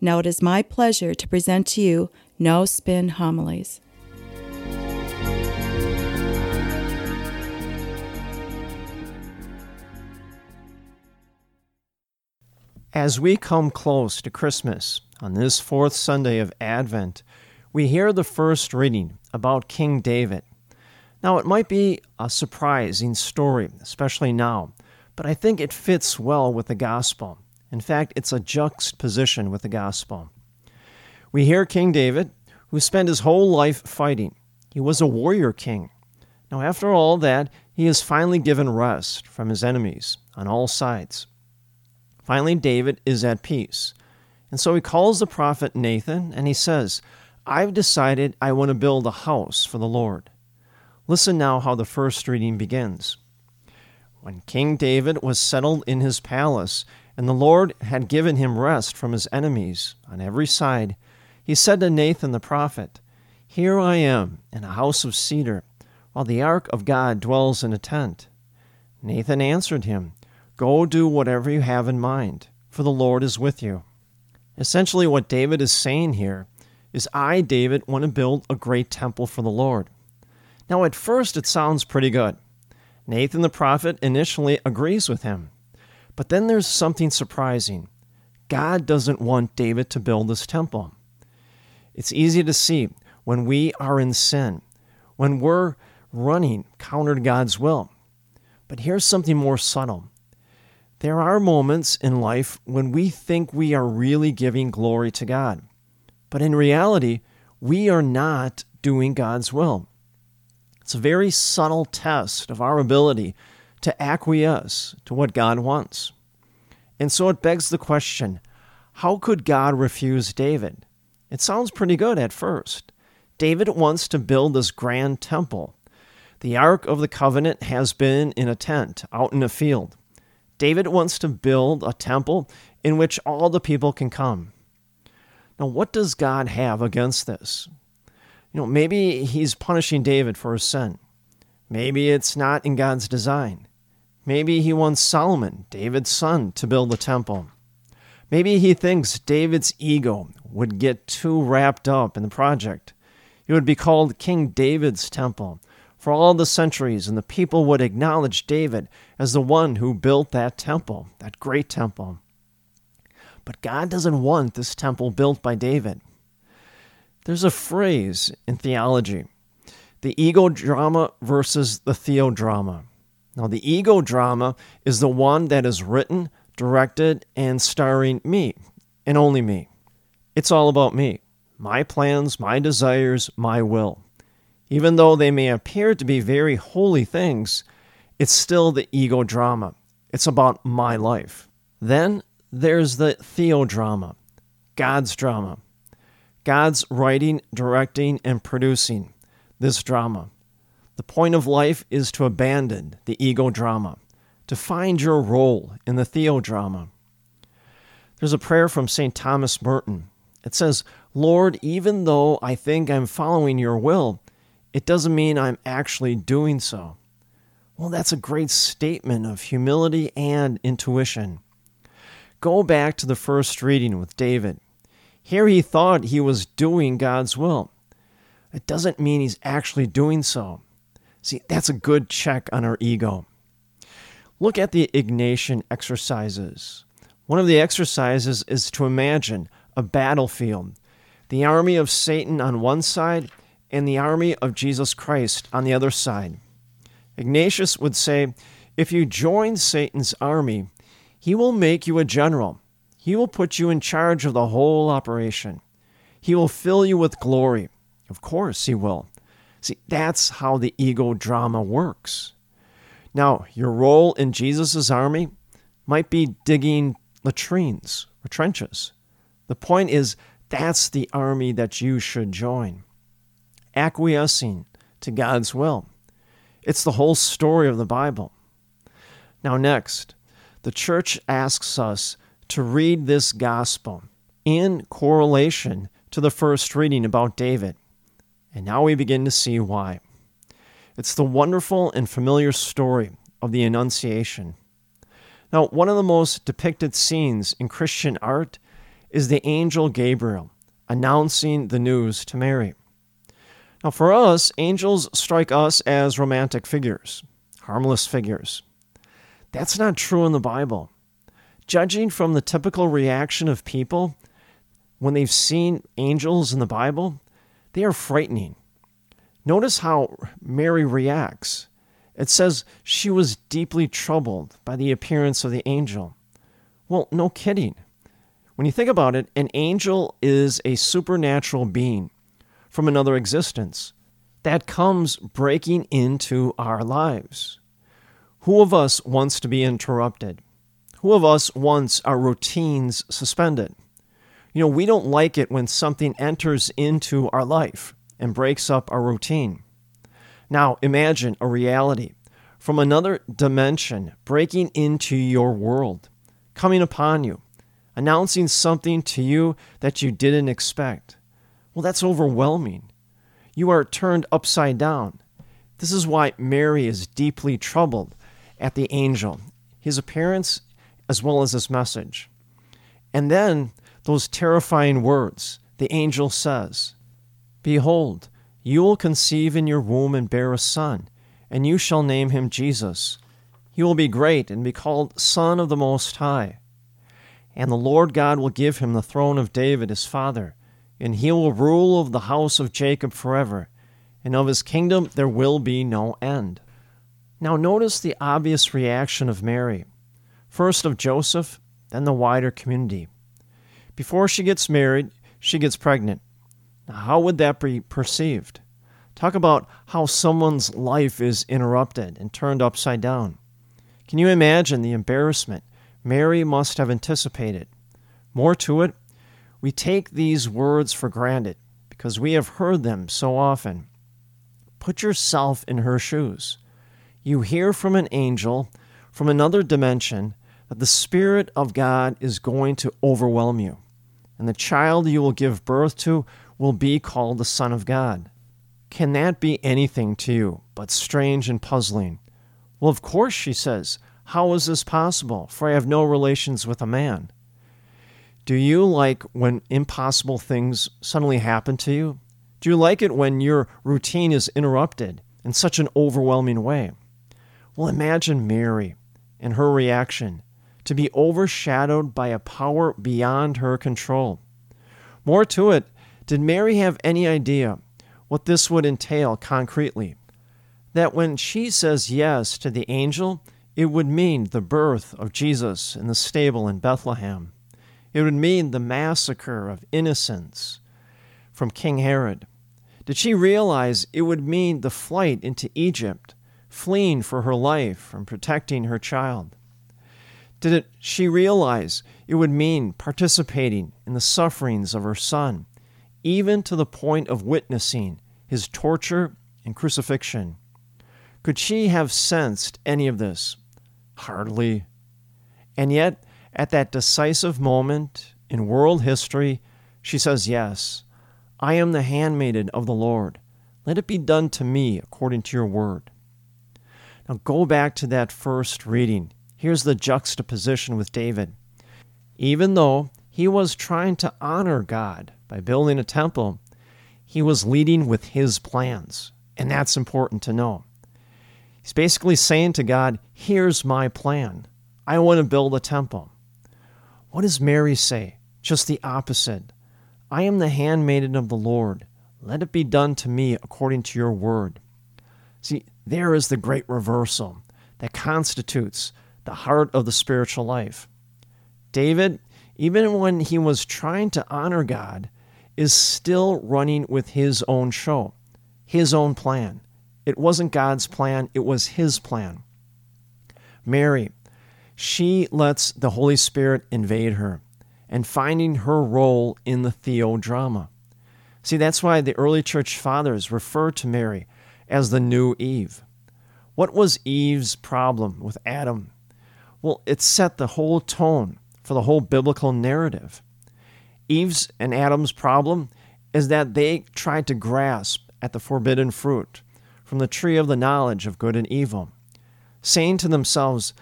Now it is my pleasure to present to you No Spin Homilies. As we come close to Christmas on this fourth Sunday of Advent, we hear the first reading about King David. Now, it might be a surprising story, especially now, but I think it fits well with the gospel. In fact, it's a juxtaposition with the gospel. We hear King David, who spent his whole life fighting. He was a warrior king. Now, after all that, he is finally given rest from his enemies on all sides. Finally, David is at peace. And so he calls the prophet Nathan and he says, I've decided I want to build a house for the Lord. Listen now how the first reading begins. When King David was settled in his palace, and the Lord had given him rest from his enemies on every side, he said to Nathan the prophet, Here I am in a house of cedar, while the ark of God dwells in a tent. Nathan answered him, Go do whatever you have in mind, for the Lord is with you. Essentially, what David is saying here is I, David, want to build a great temple for the Lord. Now, at first, it sounds pretty good. Nathan the prophet initially agrees with him. But then there's something surprising. God doesn't want David to build this temple. It's easy to see when we are in sin, when we're running counter to God's will. But here's something more subtle. There are moments in life when we think we are really giving glory to God, but in reality, we are not doing God's will. It's a very subtle test of our ability to acquiesce to what God wants. And so it begs the question how could God refuse David? It sounds pretty good at first. David wants to build this grand temple. The Ark of the Covenant has been in a tent out in a field. David wants to build a temple in which all the people can come. Now, what does God have against this? You know, maybe he's punishing David for his sin. Maybe it's not in God's design. Maybe he wants Solomon, David's son, to build the temple. Maybe he thinks David's ego would get too wrapped up in the project. It would be called King David's temple, for all the centuries, and the people would acknowledge David as the one who built that temple, that great temple. But God doesn't want this temple built by David. There's a phrase in theology the ego drama versus the theodrama. Now, the ego drama is the one that is written, directed, and starring me, and only me. It's all about me, my plans, my desires, my will. Even though they may appear to be very holy things, it's still the ego drama. It's about my life. Then there's the theodrama, God's drama. God's writing, directing, and producing this drama. The point of life is to abandon the ego drama, to find your role in the theodrama. There's a prayer from St. Thomas Merton. It says, Lord, even though I think I'm following your will, it doesn't mean I'm actually doing so. Well, that's a great statement of humility and intuition. Go back to the first reading with David. Here he thought he was doing God's will. It doesn't mean he's actually doing so. See, that's a good check on our ego. Look at the Ignatian exercises. One of the exercises is to imagine a battlefield, the army of Satan on one side and the army of Jesus Christ on the other side. Ignatius would say, If you join Satan's army, he will make you a general. He will put you in charge of the whole operation. He will fill you with glory. Of course, he will. See, that's how the ego drama works. Now, your role in Jesus' army might be digging latrines or trenches. The point is That's the army that you should join. Acquiescing to God's will. It's the whole story of the Bible. Now, next, the church asks us to read this gospel in correlation to the first reading about David. And now we begin to see why. It's the wonderful and familiar story of the Annunciation. Now, one of the most depicted scenes in Christian art is the angel Gabriel announcing the news to Mary. Now, for us, angels strike us as romantic figures, harmless figures. That's not true in the Bible. Judging from the typical reaction of people when they've seen angels in the Bible, they are frightening. Notice how Mary reacts. It says she was deeply troubled by the appearance of the angel. Well, no kidding. When you think about it, an angel is a supernatural being from another existence that comes breaking into our lives. Who of us wants to be interrupted? Who of us wants our routines suspended? You know, we don't like it when something enters into our life and breaks up our routine. Now, imagine a reality from another dimension breaking into your world, coming upon you, announcing something to you that you didn't expect. Well, that's overwhelming. You are turned upside down. This is why Mary is deeply troubled at the angel, his appearance, as well as his message. And then those terrifying words the angel says Behold, you will conceive in your womb and bear a son, and you shall name him Jesus. He will be great and be called Son of the Most High. And the Lord God will give him the throne of David his father, and he will rule over the house of Jacob forever, and of his kingdom there will be no end. Now, notice the obvious reaction of Mary, first of Joseph, then the wider community. Before she gets married, she gets pregnant. Now, how would that be perceived? Talk about how someone's life is interrupted and turned upside down. Can you imagine the embarrassment Mary must have anticipated. More to it, we take these words for granted because we have heard them so often. Put yourself in her shoes. You hear from an angel from another dimension that the Spirit of God is going to overwhelm you, and the child you will give birth to will be called the Son of God. Can that be anything to you but strange and puzzling? Well, of course, she says. How is this possible? For I have no relations with a man. Do you like when impossible things suddenly happen to you? Do you like it when your routine is interrupted in such an overwhelming way? Well, imagine Mary and her reaction to be overshadowed by a power beyond her control. More to it, did Mary have any idea what this would entail concretely? That when she says yes to the angel, it would mean the birth of Jesus in the stable in Bethlehem. It would mean the massacre of innocents from King Herod. Did she realize it would mean the flight into Egypt, fleeing for her life and protecting her child? Did it, she realize it would mean participating in the sufferings of her son, even to the point of witnessing his torture and crucifixion? Could she have sensed any of this? Hardly. And yet, at that decisive moment in world history, she says, Yes, I am the handmaiden of the Lord. Let it be done to me according to your word. Now go back to that first reading. Here's the juxtaposition with David. Even though he was trying to honor God by building a temple, he was leading with his plans. And that's important to know. He's basically saying to God, Here's my plan. I want to build a temple. What does Mary say? Just the opposite. I am the handmaiden of the Lord. Let it be done to me according to your word. See, there is the great reversal that constitutes the heart of the spiritual life. David, even when he was trying to honor God, is still running with his own show, his own plan. It wasn't God's plan, it was His plan. Mary, she lets the Holy Spirit invade her, and finding her role in the theodrama. See, that's why the early church fathers refer to Mary as the new Eve. What was Eve's problem with Adam? Well, it set the whole tone for the whole biblical narrative. Eve's and Adam's problem is that they tried to grasp at the forbidden fruit from the tree of the knowledge of good and evil, saying to themselves,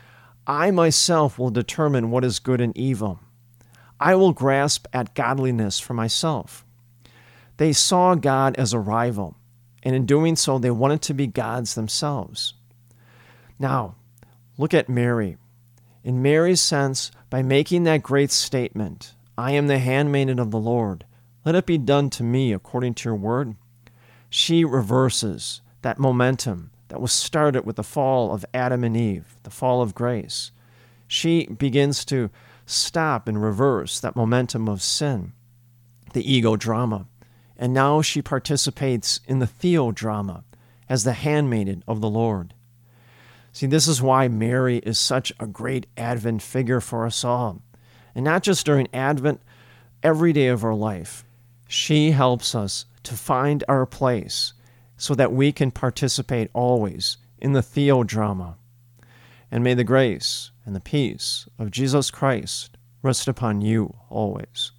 I myself will determine what is good and evil. I will grasp at godliness for myself. They saw God as a rival, and in doing so, they wanted to be gods themselves. Now, look at Mary. In Mary's sense, by making that great statement, I am the handmaiden of the Lord, let it be done to me according to your word, she reverses that momentum that was started with the fall of Adam and Eve, the fall of grace. She begins to stop and reverse that momentum of sin, the ego drama. And now she participates in the theodrama as the handmaiden of the Lord. See, this is why Mary is such a great Advent figure for us all. And not just during Advent, every day of our life. She helps us to find our place so that we can participate always in the theodrama. And may the grace and the peace of Jesus Christ rest upon you always.